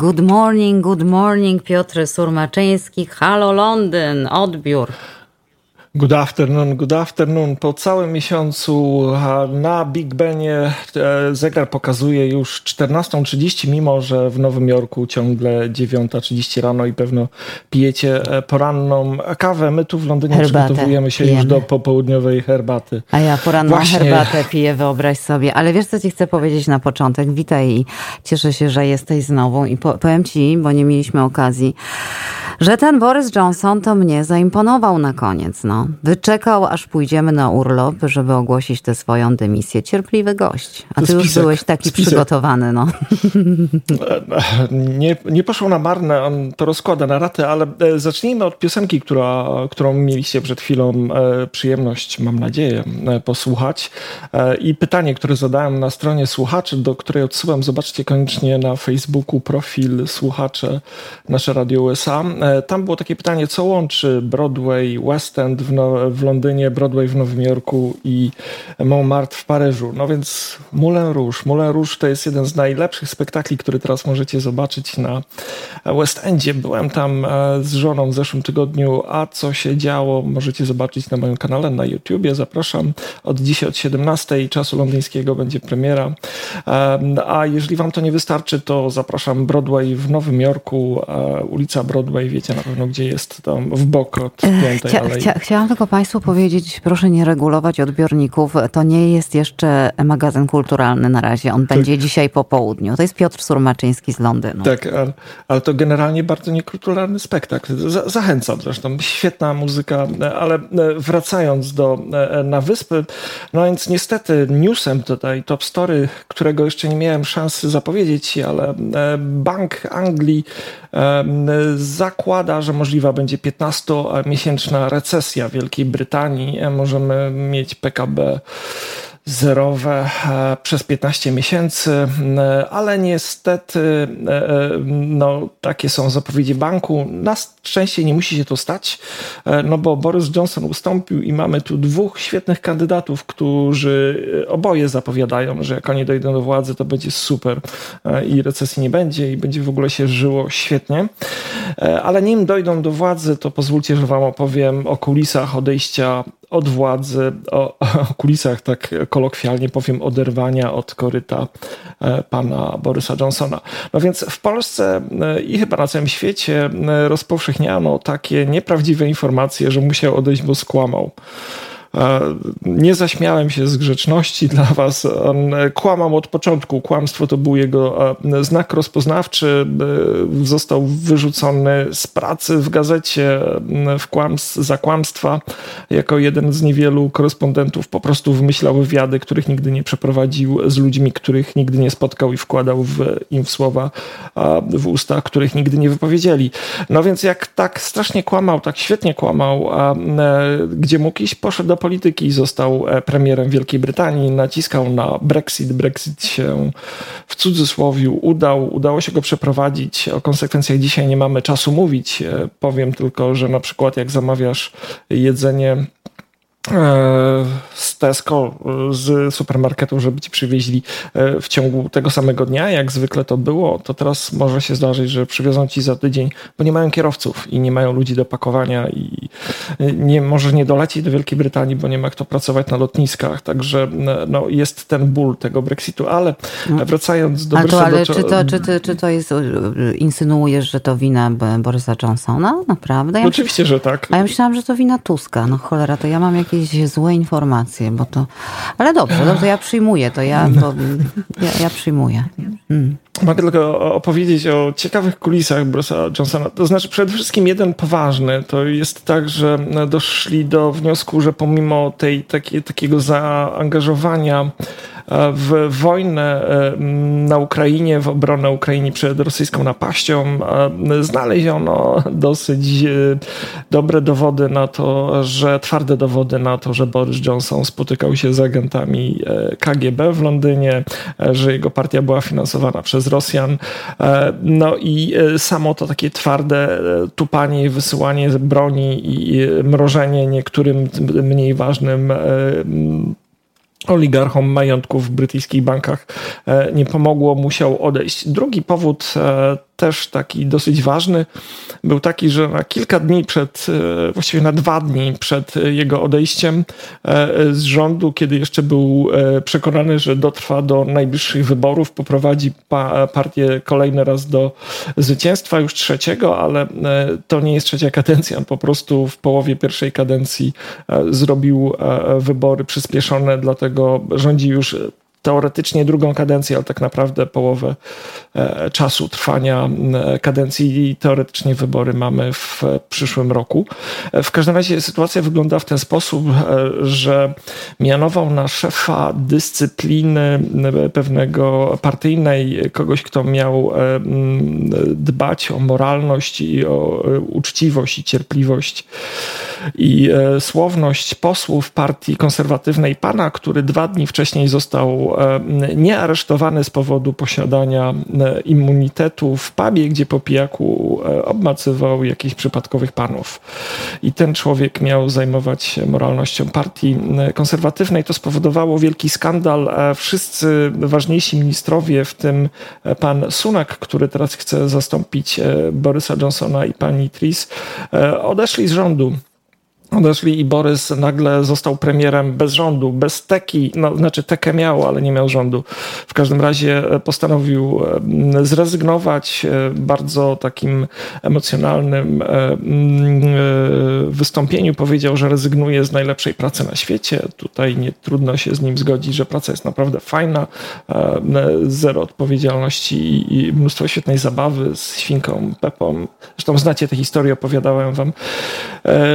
Good morning, good morning, Piotr Surmaczyński. Halo Londyn, odbiór. Good afternoon, good afternoon. Po całym miesiącu na Big Benie e, zegar pokazuje już 14.30, mimo że w Nowym Jorku ciągle 9.30 rano i pewno pijecie e, poranną kawę. My tu w Londynie herbatę przygotowujemy się pijemy. już do popołudniowej herbaty. A ja poranną Właśnie... herbatę piję, wyobraź sobie. Ale wiesz, co ci chcę powiedzieć na początek? Witaj i cieszę się, że jesteś znowu. I powiem ci, bo nie mieliśmy okazji, że ten Boris Johnson to mnie zaimponował na koniec. No. Wyczekał, aż pójdziemy na urlop, żeby ogłosić tę swoją dymisję. Cierpliwy gość. A ty spisek, już byłeś taki spisek. przygotowany. No. Nie, nie poszło na marne, on to rozkłada na raty, ale e, zacznijmy od piosenki, która, którą mieliście przed chwilą e, przyjemność, mam nadzieję, e, posłuchać. I pytanie, które zadałem na stronie słuchaczy, do której odsyłam, zobaczcie koniecznie na Facebooku profil słuchacze nasze Radio USA. Tam było takie pytanie, co łączy Broadway, West End w, no, w Londynie, Broadway w Nowym Jorku i Montmartre w Paryżu. No więc Moulin Rouge. Moulin Rouge to jest jeden z najlepszych spektakli, który teraz możecie zobaczyć na West Endzie. Byłem tam e, z żoną w zeszłym tygodniu, a co się działo możecie zobaczyć na moim kanale na YouTubie. Zapraszam. Od dzisiaj od 17 czasu londyńskiego będzie premiera. A jeżeli wam to nie wystarczy, to zapraszam Broadway w Nowym Jorku, ulica Broadway, wiecie na pewno gdzie jest, tam w bok od Piątej Chcia, chcia, Chciałam tylko Państwu powiedzieć, proszę nie regulować odbiorników. To nie jest jeszcze magazyn kulturalny na razie. On tak. będzie dzisiaj po południu. To jest Piotr Surmaczyński z Londynu. Tak, ale, ale to generalnie bardzo niekulturalny spektakl. Zachęcam zresztą. Świetna muzyka, ale wracając do na wyspy, no więc niestety newsem tutaj, top story, którego jeszcze nie miałem szansy zapowiedzieć, ale Bank Anglii zakłada, że możliwa będzie 15-miesięczna recesja Wielkiej Brytanii. Możemy mieć PKB zerowe e, przez 15 miesięcy, e, ale niestety e, no, takie są zapowiedzi banku. Na szczęście nie musi się to stać, no bo Boris Johnson ustąpił i mamy tu dwóch świetnych kandydatów, którzy oboje zapowiadają, że jak oni dojdą do władzy, to będzie super i recesji nie będzie i będzie w ogóle się żyło świetnie. Ale nim dojdą do władzy, to pozwólcie, że wam opowiem o kulisach odejścia od władzy, o, o kulisach, tak kolokwialnie powiem, oderwania od koryta e, pana Borysa Johnsona. No więc w Polsce e, i chyba na całym świecie e, rozpowszechniano takie nieprawdziwe informacje, że musiał odejść, bo skłamał. Nie zaśmiałem się z grzeczności dla was. Kłamał od początku. Kłamstwo to był jego znak rozpoznawczy. Został wyrzucony z pracy w gazecie w kłams za kłamstwa. Jako jeden z niewielu korespondentów po prostu wymyślał wywiady, których nigdy nie przeprowadził z ludźmi, których nigdy nie spotkał i wkładał w, im w słowa w usta, których nigdy nie wypowiedzieli. No więc jak tak strasznie kłamał, tak świetnie kłamał, a, gdzie mógł iść, poszedł do polityki, został e, premierem Wielkiej Brytanii, naciskał na Brexit. Brexit się w cudzysłowie udał, udało się go przeprowadzić. O konsekwencjach dzisiaj nie mamy czasu mówić. E, powiem tylko, że na przykład jak zamawiasz jedzenie z Tesco, z supermarketu, żeby ci przywieźli e, w ciągu tego samego dnia, jak zwykle to było, to teraz może się zdarzyć, że przywiozą ci za tydzień, bo nie mają kierowców i nie mają ludzi do pakowania i nie, może nie dolecieć do Wielkiej Brytanii, bo nie ma kto pracować na lotniskach, także no, jest ten ból tego Brexitu, ale no. wracając do... A to, ale czy, to, czy, to, czy to jest, insynuujesz, że to wina Borysa Johnsona? Naprawdę? Ja Oczywiście, że tak. A ja myślałam, że to wina Tuska. No cholera, to ja mam jakieś jakieś złe informacje, bo to... Ale dobrze, dobrze, ja przyjmuję to, ja, bo, ja, ja przyjmuję. Mm. Mogę tylko opowiedzieć o ciekawych kulisach Bruce'a Johnsona. To znaczy, przede wszystkim jeden poważny. To jest tak, że doszli do wniosku, że pomimo tej, taki, takiego zaangażowania w wojnę e, na Ukrainie, w obronę Ukrainy przed rosyjską napaścią. Znaleziono dosyć e, dobre dowody na to, że twarde dowody na to, że Boris Johnson spotykał się z agentami e, KGB w Londynie, że jego partia była finansowana przez Rosjan. No i samo to takie twarde tupanie, wysyłanie broni i mrożenie niektórym mniej ważnym oligarchom majątków w brytyjskich bankach e, nie pomogło, musiał odejść. Drugi powód e, też taki dosyć ważny, był taki, że na kilka dni przed, właściwie na dwa dni przed jego odejściem z rządu, kiedy jeszcze był przekonany, że dotrwa do najbliższych wyborów, poprowadzi partię kolejny raz do zwycięstwa, już trzeciego, ale to nie jest trzecia kadencja, po prostu w połowie pierwszej kadencji zrobił wybory przyspieszone, dlatego rządzi już teoretycznie drugą kadencję, ale tak naprawdę połowę e, czasu trwania e, kadencji i teoretycznie wybory mamy w przyszłym roku. E, w każdym razie sytuacja wygląda w ten sposób, że mianował na szefa dyscypliny pewnego partyjnej kogoś, kto miał dbać o moralność i o uczciwość i cierpliwość i słowność posłów partii konserwatywnej pana, który dwa dni wcześniej został E, nie aresztowany z powodu posiadania e, immunitetu w pubie, gdzie po pijaku e, obmacywał jakichś przypadkowych panów. I ten człowiek miał zajmować się moralnością partii konserwatywnej. To spowodowało wielki skandal. Wszyscy ważniejsi ministrowie, w tym pan Sunak, który teraz chce zastąpić Borysa Johnsona i pani Tris, odeszli z rządu odeszli i Borys nagle został premierem bez rządu, bez teki, no, znaczy tekę miał, ale nie miał rządu. W każdym razie e, postanowił e, zrezygnować e, bardzo takim emocjonalnym wystąpieniu. Powiedział, że rezygnuje z najlepszej pracy na świecie. Tutaj nie trudno się z nim zgodzić, że praca jest naprawdę fajna, zero odpowiedzialności i mnóstwo świetnej zabawy z świnką Pepą. Zresztą znacie tę historię, opowiadałem wam.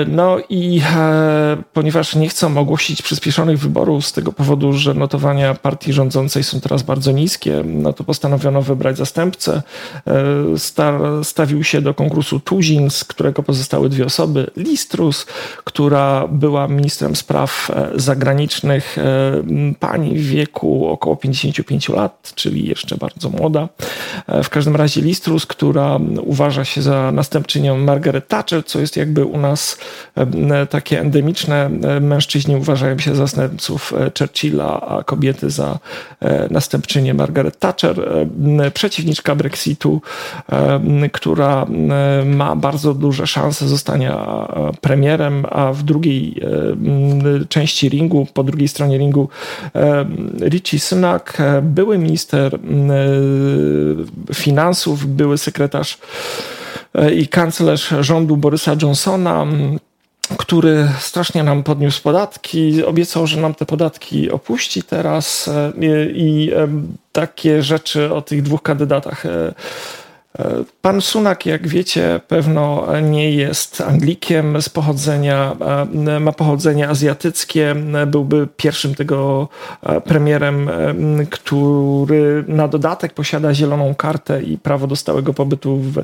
No i i e, ponieważ nie chcą ogłosić przyspieszonych wyborów z tego powodu, że notowania partii rządzącej są teraz bardzo niskie, no to postanowiono wybrać zastępcę. E, star, stawił się do konkursu Tuzin, z którego pozostały dwie osoby. Listrus, która była ministrem spraw e, zagranicznych, e, pani w wieku około 55 lat, czyli jeszcze bardzo młoda. E, w każdym razie Listrus, która uważa się za następczynią Margaret Thatcher, co jest jakby u nas takie endemiczne. E, mężczyźni uważają się za zastępców e, Churchilla, a kobiety za e, następczynię Margaret Thatcher. Przeciwniczka Brexitu, która ma bardzo duże szanse zostania premierem, a w drugiej części ringu, po drugiej stronie ringu Richie Sunak, były minister finansów, były sekretarz i kanclerz rządu Borysa Johnsona, który strasznie nam podniósł podatki, obiecał, że nam te podatki opuści teraz e, i, i takie rzeczy o tych dwóch kandydatach. E, e, pan Sunak, jak wiecie, pewno nie jest Anglikiem z pochodzenia, ma pochodzenie azjatyckie. Byłby pierwszym tego premierem, który na dodatek posiada zieloną kartę i prawo do stałego pobytu w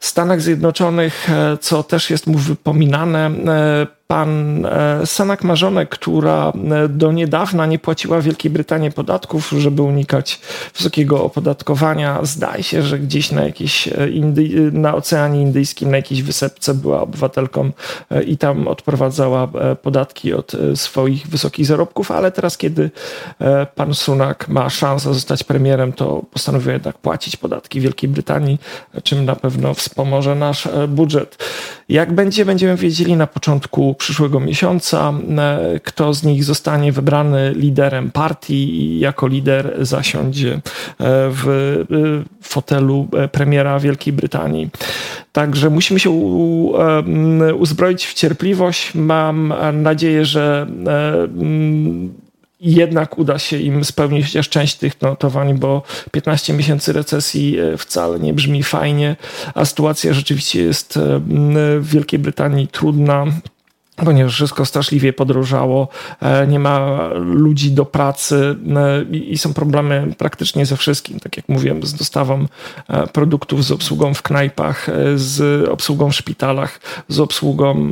Stanach Zjednoczonych, e, co też jest mu wypominane, e, pan e, Sanak ma która e, do niedawna nie płaciła Wielkiej Brytanii podatków, żeby unikać wysokiego opodatkowania. Zdaje się, że gdzieś na jakiejś e, Indy, na Oceanie Indyjskim, na jakiejś wysepce była obywatelką i tam odprowadzała podatki od swoich wysokich zarobków, ale teraz, kiedy pan Sunak ma szansę zostać premierem, to postanowił jednak płacić podatki Wielkiej Brytanii, czym na pewno wspomoże nasz budżet. Jak będzie, będziemy wiedzieli na początku przyszłego miesiąca, e, kto z nich zostanie wybrany liderem partii i jako lider zasiądzie e, w e, fotelu premiera Wielkiej Brytanii. Także musimy się uzbroić w cierpliwość. Mam nadzieję, że jednak uda się im spełnić chociaż część tych notowań, bo 15 miesięcy recesji wcale nie brzmi fajnie, a sytuacja rzeczywiście jest w Wielkiej Brytanii trudna ponieważ wszystko straszliwie podrożało, e, nie ma ludzi do pracy e, i są problemy praktycznie ze wszystkim, tak jak mówiłem, z dostawą e, produktów, z obsługą w knajpach, z obsługą w szpitalach, z obsługą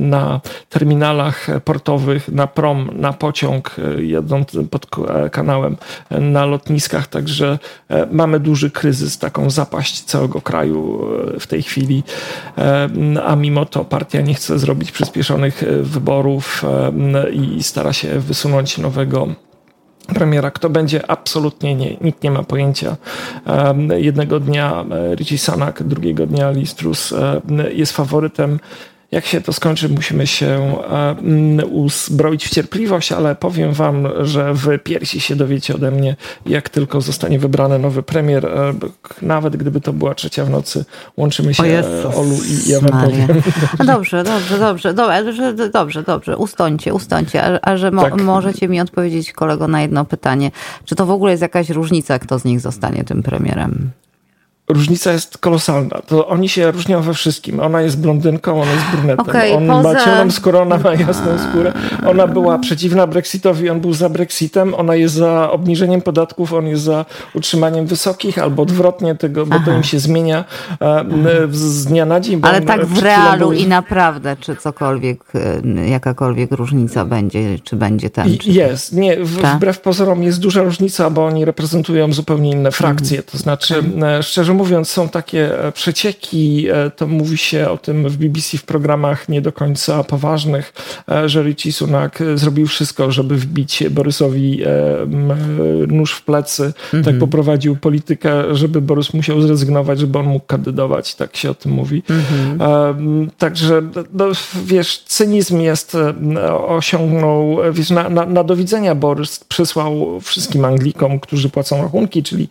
na terminalach portowych, na prom, na pociąg jadąc pod kanałem, na lotniskach, także mamy duży kryzys, taką zapaść całego kraju w tej chwili, a mimo to partia nie chce zrobić przy przyspieszonych e, wyborów e, i stara się wysunąć nowego premiera. Kto będzie? Absolutnie nie. Nikt nie ma pojęcia. Jednego dnia Richie Sanak, drugiego dnia Listrus jest faworytem. Jak się to skończy, musimy się e, mm, uzbroić w cierpliwość, ale powiem wam, że w piersi się dowiecie ode mnie, jak tylko zostanie wybrany nowy premier. E, nawet gdyby to była trzecia w nocy, łączymy się, Jezus, Olu, i ja wam Maria. powiem. Dobrze, dobrze, dobrze, dobrze, dobrze, dobrze, ustońcie, ustońcie. A, a że mo tak. możecie mi odpowiedzieć, kolego, na jedno pytanie. Czy to w ogóle jest jakaś różnica, kto z nich zostanie tym premierem? Różnica jest kolosalna. To oni się różnią we wszystkim. Ona jest blondynką, on jest brunetem. Okay, on poza... ma ciemną skórę, ona ma jasną skórę. Ona była przeciwna Brexitowi, on był za Brexitem. Ona jest za obniżeniem podatków, on jest za utrzymaniem wysokich, albo odwrotnie tego, bo Aha. to im się zmienia e, z dnia na dzień. Ale tak w realu był... i naprawdę, czy cokolwiek, e, jakakolwiek różnica będzie, czy będzie ten? Czy... Jest. Nie, w, tak? wbrew pozorom jest duża różnica, bo oni reprezentują zupełnie inne frakcje. To znaczy, okay. szczerze mówiąc, są takie e, przecieki, e, to mówi się o tym w BBC w programach nie do końca poważnych, e, że Richie Sunak zrobił wszystko, żeby wbić Borysowi nóż w plecy. Tak mhm. poprowadził politykę, żeby Borys musiał zrezygnować, żeby on mógł kandydować. Tak się o tym mówi. Mhm. Także, no, wiesz, cynizm jest, osiągnął, wiesz, na, na, na do widzenia Borys przysłał wszystkim Anglikom, którzy płacą rachunki, czyli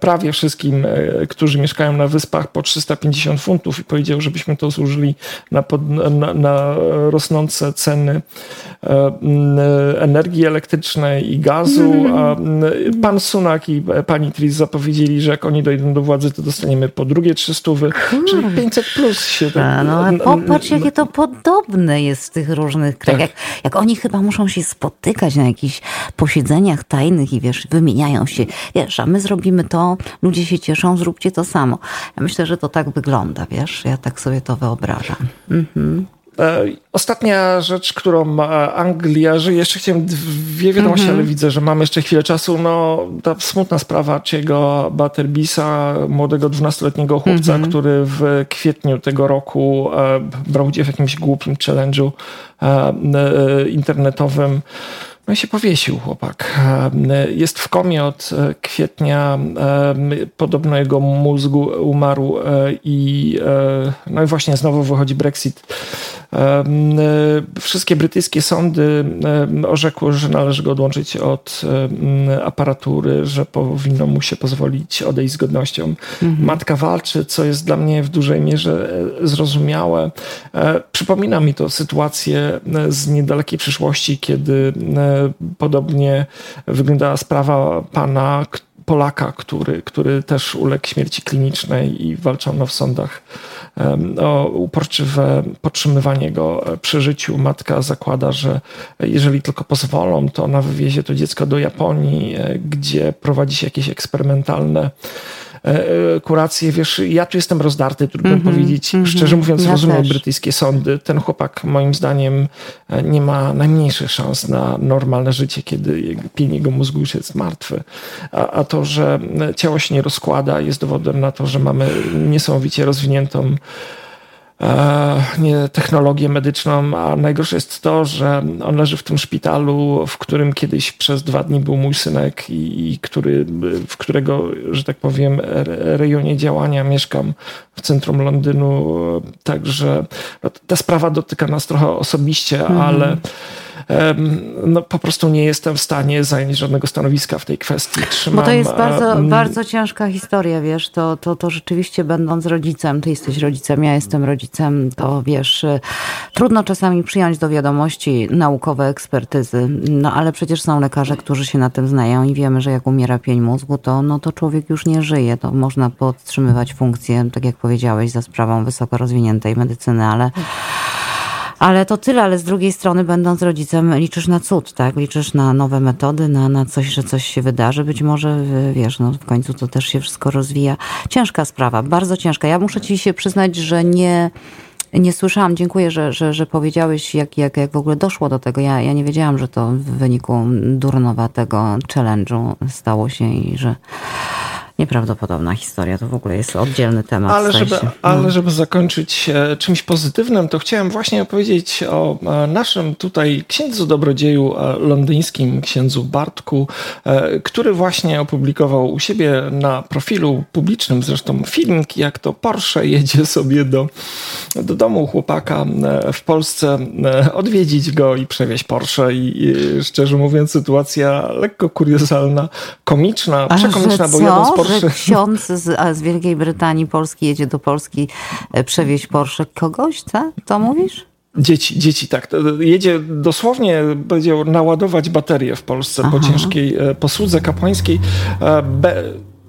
prawie wszystkim, którzy którzy mieszkają na wyspach po 350 funtów i powiedział, żebyśmy to zużyli na, pod, na, na rosnące ceny e, energii elektrycznej i gazu. A pan Sunak i pani Tris zapowiedzieli, że jak oni dojdą do władzy, to dostaniemy po drugie 300, czyli 500 plus się tak, No ale popatrz, jakie to podobne jest w tych różnych krajach. Tak. Jak, jak oni chyba muszą się spotykać na jakichś posiedzeniach tajnych i wiesz, wymieniają się. Wiesz, a my zrobimy to, ludzie się cieszą, zróbcie to samo. Ja myślę, że to tak wygląda, wiesz? Ja tak sobie to wyobrażam. Mhm. E, ostatnia rzecz, którą Anglia żyje, jeszcze chciałem dwie wiadomości, mm -hmm. ale widzę, że mamy jeszcze chwilę czasu. No, ta smutna sprawa Chiego Butterbisa, młodego 12-letniego chłopca, mm -hmm. który w kwietniu tego roku e, brał udział w jakimś głupim challenge'u e, e, internetowym. No się powiesił chłopak. Jest w komie od e, kwietnia. Podobno jego mózgu umarł e, i e, no i właśnie znowu wychodzi Brexit. Wszystkie brytyjskie sądy orzekły, że należy go odłączyć od aparatury, że powinno mu się pozwolić odejść z godnością. Mhm. Matka walczy, co jest dla mnie w dużej mierze zrozumiałe. Przypomina mi to sytuację z niedalekiej przyszłości, kiedy Podobnie wyglądała sprawa pana Polaka, który, który też uległ śmierci klinicznej i walczono w sądach o uporczywe podtrzymywanie go przy życiu. Matka zakłada, że jeżeli tylko pozwolą, to ona wywiezie to dziecko do Japonii, e, gdzie prowadzi się jakieś eksperymentalne E, e, kurację, wiesz, ja tu jestem rozdarty, trudno mm -hmm, powiedzieć. Mm -hmm, Szczerze mówiąc, ja rozumiem też. brytyjskie sądy. Ten chłopak moim zdaniem e, nie ma najmniejszych szans na normalne życie, kiedy pień jego mózgu już jest martwy. A, a to, że ciało się nie rozkłada jest dowodem na to, że mamy niesamowicie rozwiniętą E, nie technologię medyczną, a najgorsze jest to, że on leży w tym szpitalu, w którym kiedyś przez dwa dni był mój synek i, i który, w którego, że tak powiem, rejonie działania mieszkam w centrum Londynu. Także no, ta sprawa dotyka nas trochę osobiście, mhm. ale no, po prostu nie jestem w stanie zająć żadnego stanowiska w tej kwestii. Trzymam, Bo to jest bardzo, bardzo ciężka historia, wiesz, to, to, to rzeczywiście będąc rodzicem, ty jesteś rodzicem, ja jestem rodzicem, to wiesz, y, trudno czasami przyjąć do wiadomości naukowe ekspertyzy, no ale przecież są lekarze, którzy się na tym znają i wiemy, że jak umiera pień mózgu, to, no, to człowiek już nie żyje, to można podtrzymywać funkcję, tak jak powiedziałeś, za sprawą wysoko rozwiniętej medycyny, ale ale to tyle, ale z drugiej strony, będąc rodzicem, liczysz na cud, tak? Liczysz na nowe metody, na, na coś, że coś się wydarzy. Być może, wiesz, no w końcu to też się wszystko rozwija. Ciężka sprawa, bardzo ciężka. Ja muszę ci się przyznać, że nie nie słyszałam, dziękuję, że, że, że powiedziałeś, jak, jak, jak w ogóle doszło do tego. Ja, ja nie wiedziałam, że to w wyniku durnowatego challenge'u stało się i że Nieprawdopodobna historia, to w ogóle jest oddzielny temat. Ale, żeby, no. ale żeby zakończyć e, czymś pozytywnym, to chciałem właśnie opowiedzieć o e, naszym tutaj księdzu dobrodzieju e, londyńskim, księdzu Bartku, który właśnie opublikował u siebie na profilu publicznym zresztą filmik, jak to Porsche jedzie sobie do, do domu chłopaka w Polsce, odwiedzić go i przewieźć Porsche i, i szczerze mówiąc sytuacja lekko kuriozalna, komiczna, przekomiczna, bo jadąc Porsche że ksiądz z, z Wielkiej Brytanii Polski jedzie do Polski e, przewieźć Porsche kogoś, co? To mówisz? Dzieci, dzieci, tak. Jedzie dosłownie, będzie naładować baterię w Polsce Aha. po ciężkiej e, posłudze kapłańskiej. E, be,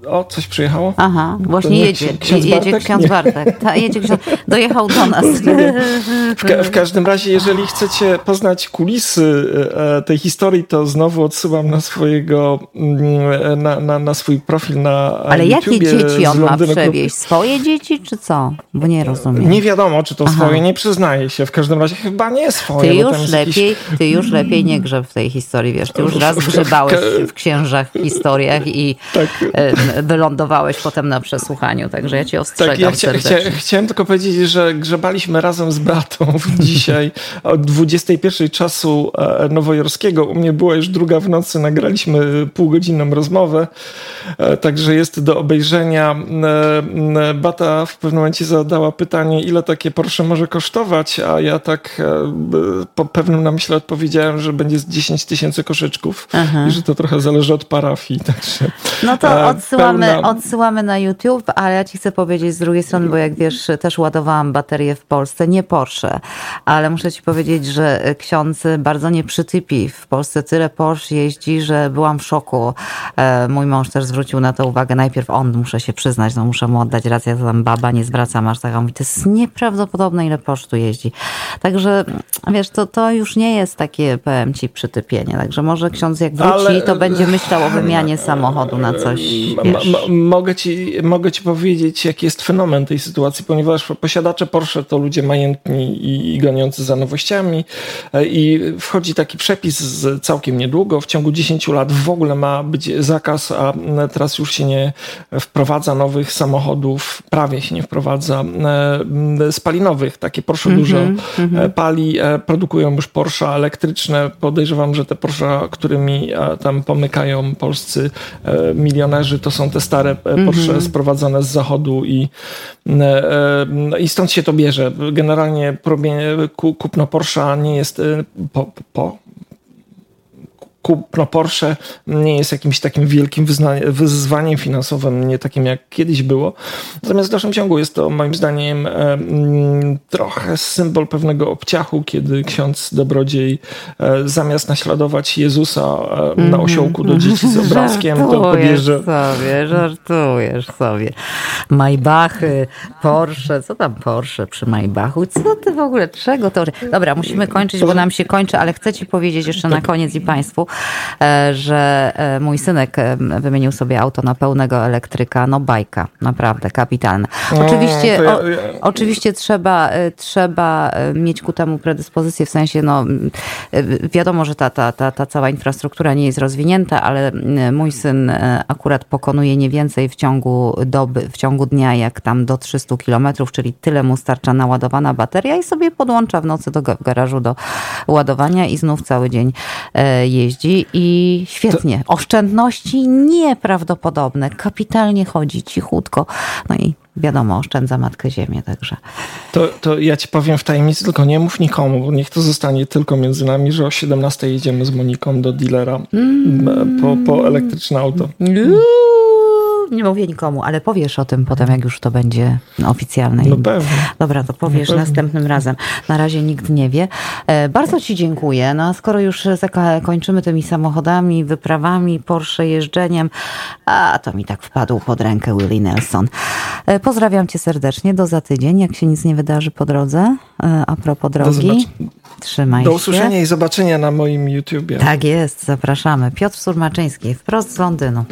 o, coś przyjechało? Aha, właśnie jedzie. Ksiądz jedzie Bartek? ksiądz Bartek. Ta, jedzie ksiądz, dojechał do nas. W, ka w, każdym razie, jeżeli chcecie poznać kulisy e, tej historii, to znowu odsyłam na swojego, mm, na, na, na swój profil na Ale YouTubie jakie dzieci on ma przewieźć? Swoje dzieci, czy co? Bo nie rozumiem. Nie wiadomo, czy to Aha. swoje, nie przyznaje się. W każdym razie chyba nie swoje. Ty już, lepiej, jakiś... ty już lepiej nie grzeb w tej historii, wiesz. Ty już raz grzebałeś w księżach, historiach i tak e, wylądowałeś potem na przesłuchaniu, także ja cię ostrzegam tak, ja chcia, chcia, Chciałem tylko powiedzieć, że grzebaliśmy razem z bratą dzisiaj od 21 czasu e, nowojorskiego. U mnie była już druga w nocy, nagraliśmy półgodzinną rozmowę, e, także jest do obejrzenia. E, Bata w pewnym momencie zadała pytanie, ile takie Porsche może kosztować, a ja tak po pewnym namyśle odpowiedziałem, że będzie z 10 tysięcy koszyczków Aha. i że to trochę zależy od parafii. Także, no to odsyłam odsyłamy, odsyłamy na YouTube, ale ja ci chcę powiedzieć z drugiej strony, bo jak wiesz, też ładowałam baterię w Polsce, nie Porsche, ale muszę ci powiedzieć, że ksiądz bardzo nie przytypi. W Polsce tyle Porsche jeździ, że byłam w szoku. E, mój mąż też zwrócił na to uwagę. Najpierw on, muszę się przyznać, no muszę mu oddać rację, ja tam baba nie zwracam aż tak. On mówi, to jest nieprawdopodobne, ile Porsche tu jeździ. Także wiesz, to, to już nie jest takie, powiem ci, przytypienie. Także może ksiądz jak wróci, ale... to będzie myślał o wymianie samochodu na coś, wiesz, mogę, ci, mogę ci powiedzieć, jaki jest fenomen tej sytuacji, ponieważ posiadacze Porsche to ludzie majętni i, i goniący za nowościami e, i wchodzi taki przepis z całkiem niedługo, w ciągu 10 lat w ogóle ma być zakaz, a teraz już się nie wprowadza nowych samochodów, prawie się nie wprowadza e, spalinowych. Takie Porsche mm -hmm, dużo mm -hmm. pali, produkują już Porsche elektryczne. Podejrzewam, że te Porsche, którymi tam pomykają polscy milionerzy, to są te stare e, Porsche mm -hmm. sprowadzone z zachodu i, e, e, i stąd się to bierze. Generalnie kupno Porsche nie jest po, po kupno Porsche nie jest jakimś takim wielkim wyzwaniem finansowym, nie takim jak kiedyś było. Natomiast w dalszym ciągu jest to moim zdaniem trochę symbol pewnego obciachu, kiedy ksiądz dobrodziej e, zamiast naśladować Jezusa e, na mhm. osiołku do dzieci z obrazkiem, to podjeżdża... sobie, żartujesz sobie. Maybachy, Porsche, co tam Porsche przy Maybachu? Co ty w ogóle, czego to... Dobra, musimy kończyć, bo nam się kończy, ale chcę ci powiedzieć jeszcze na koniec i Państwu, że e, mój synek e, wymienił sobie auto na pełnego elektryka. No bajka, naprawdę, kapitalne. Oczywiście, ja, ja... O, oczywiście trzeba, trzeba mieć ku temu predyspozycję, w sensie, no wiadomo, że ta, ta, ta, ta cała infrastruktura nie jest rozwinięta, ale mój syn akurat pokonuje nie więcej w ciągu doby, w ciągu dnia, jak tam do 300 kilometrów, czyli tyle mu starcza naładowana bateria i sobie podłącza w nocy do garażu do ładowania i znów cały dzień jeździ chodzi i świetnie. To... Oszczędności nieprawdopodobne. Kapitalnie chodzi, cichutko. No i wiadomo, oszczędza Matkę Ziemię, także. To, to ja ci powiem w tajemnicy, tylko nie mów nikomu, bo niech to zostanie tylko między nami, że o 17 jedziemy z Moniką do dealera mm. po, po elektryczne auto. Mm nie mówię nikomu, ale powiesz o tym potem, jak już to będzie oficjalne. No pewnie. Dobra, to powiesz no następnym razem. Na razie nikt nie wie. E, bardzo Ci dziękuję. No, skoro już kończymy tymi samochodami, wyprawami, Porsche, jeżdżeniem, a to mi tak wpadł pod rękę Willie Nelson. E, pozdrawiam Cię serdecznie. Do za tydzień, jak się nic nie wydarzy po drodze. E, a propos drogi. Trzymaj Do usłyszenia się. i zobaczenia na moim YouTubie. Tak jest, zapraszamy. Piotr Surmaczyński, wprost z Londynu.